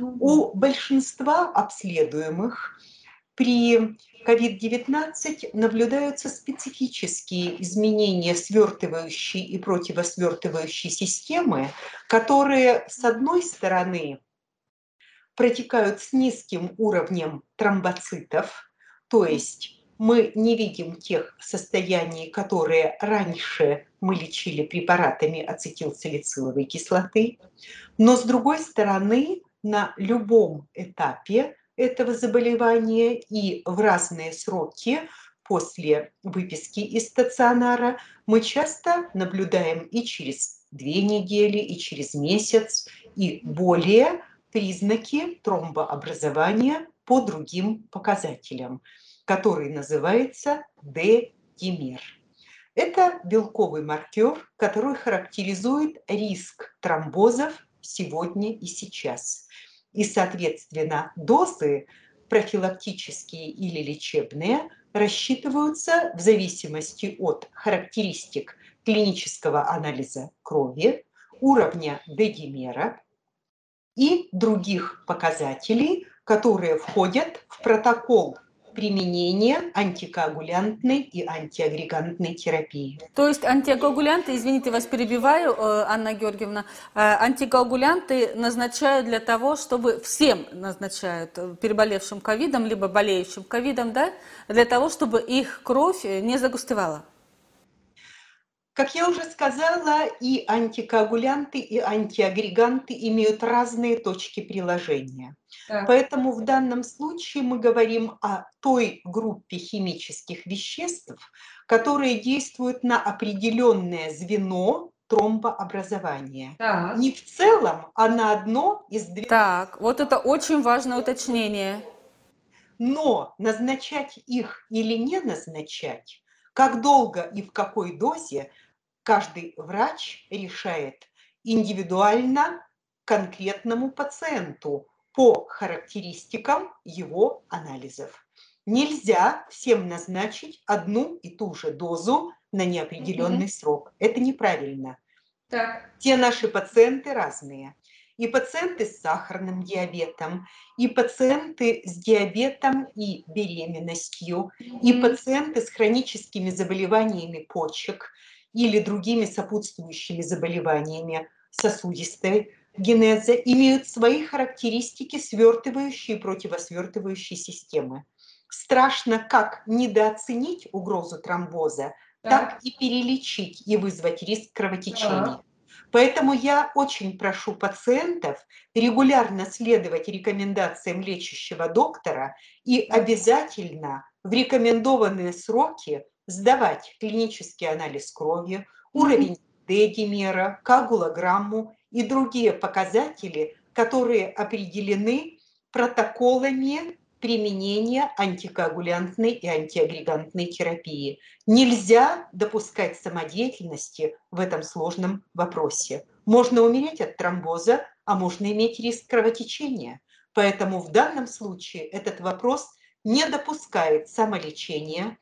У большинства обследуемых при COVID-19 наблюдаются специфические изменения свертывающей и противосвертывающей системы, которые, с одной стороны, протекают с низким уровнем тромбоцитов, то есть мы не видим тех состояний, которые раньше мы лечили препаратами ацетилсалициловой кислоты, но с другой стороны, на любом этапе этого заболевания и в разные сроки после выписки из стационара мы часто наблюдаем и через две недели, и через месяц, и более признаки тромбообразования по другим показателям, который называется D-димер. Это белковый маркер, который характеризует риск тромбозов сегодня и сейчас. И, соответственно, дозы профилактические или лечебные рассчитываются в зависимости от характеристик клинического анализа крови, уровня дедимера и других показателей, которые входят в протокол применения антикоагулянтной и антиагрегантной терапии. То есть антикоагулянты, извините, вас перебиваю, э, Анна Георгиевна, э, антикоагулянты назначают для того, чтобы всем назначают э, переболевшим ковидом, либо болеющим ковидом, да, для того, чтобы их кровь не загустевала? Как я уже сказала, и антикоагулянты, и антиагреганты имеют разные точки приложения. Так. Поэтому в данном случае мы говорим о той группе химических веществ, которые действуют на определенное звено тромбообразования. Так. Не в целом, а на одно из двух. Так, вот это очень важное уточнение. Но назначать их или не назначать, как долго и в какой дозе каждый врач решает индивидуально конкретному пациенту по характеристикам его анализов. Нельзя всем назначить одну и ту же дозу на неопределенный mm срок. Это неправильно. Так. Те наши пациенты разные. И пациенты с сахарным диабетом, и пациенты с диабетом и беременностью, mm и пациенты с хроническими заболеваниями почек, или другими сопутствующими заболеваниями сосудистой генеза имеют свои характеристики свертывающей и противосвертывающей системы. Страшно как недооценить угрозу тромбоза, так, так и перелечить и вызвать риск кровотечения. Так. Поэтому я очень прошу пациентов регулярно следовать рекомендациям лечащего доктора и обязательно в рекомендованные сроки сдавать клинический анализ крови, уровень коагулограмму и другие показатели, которые определены протоколами применения антикоагулянтной и антиагрегантной терапии. Нельзя допускать самодеятельности в этом сложном вопросе. Можно умереть от тромбоза, а можно иметь риск кровотечения. Поэтому в данном случае этот вопрос не допускает самолечения,